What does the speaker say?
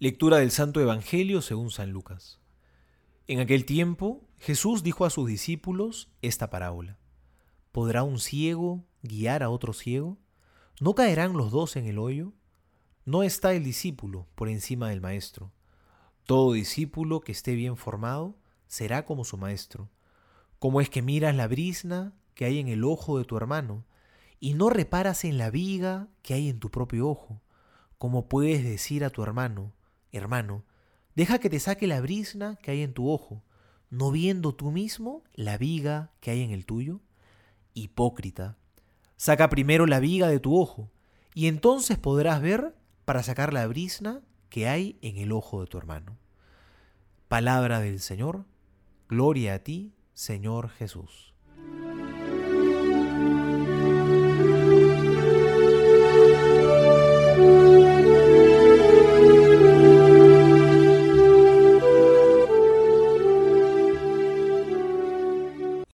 Lectura del Santo Evangelio según San Lucas. En aquel tiempo Jesús dijo a sus discípulos esta parábola. ¿Podrá un ciego guiar a otro ciego? ¿No caerán los dos en el hoyo? No está el discípulo por encima del maestro. Todo discípulo que esté bien formado será como su maestro. ¿Cómo es que miras la brisna que hay en el ojo de tu hermano y no reparas en la viga que hay en tu propio ojo? ¿Cómo puedes decir a tu hermano, hermano, deja que te saque la brisna que hay en tu ojo, no viendo tú mismo la viga que hay en el tuyo? Hipócrita, saca primero la viga de tu ojo, y entonces podrás ver para sacar la brisna que hay en el ojo de tu hermano. Palabra del Señor, gloria a ti, Señor Jesús.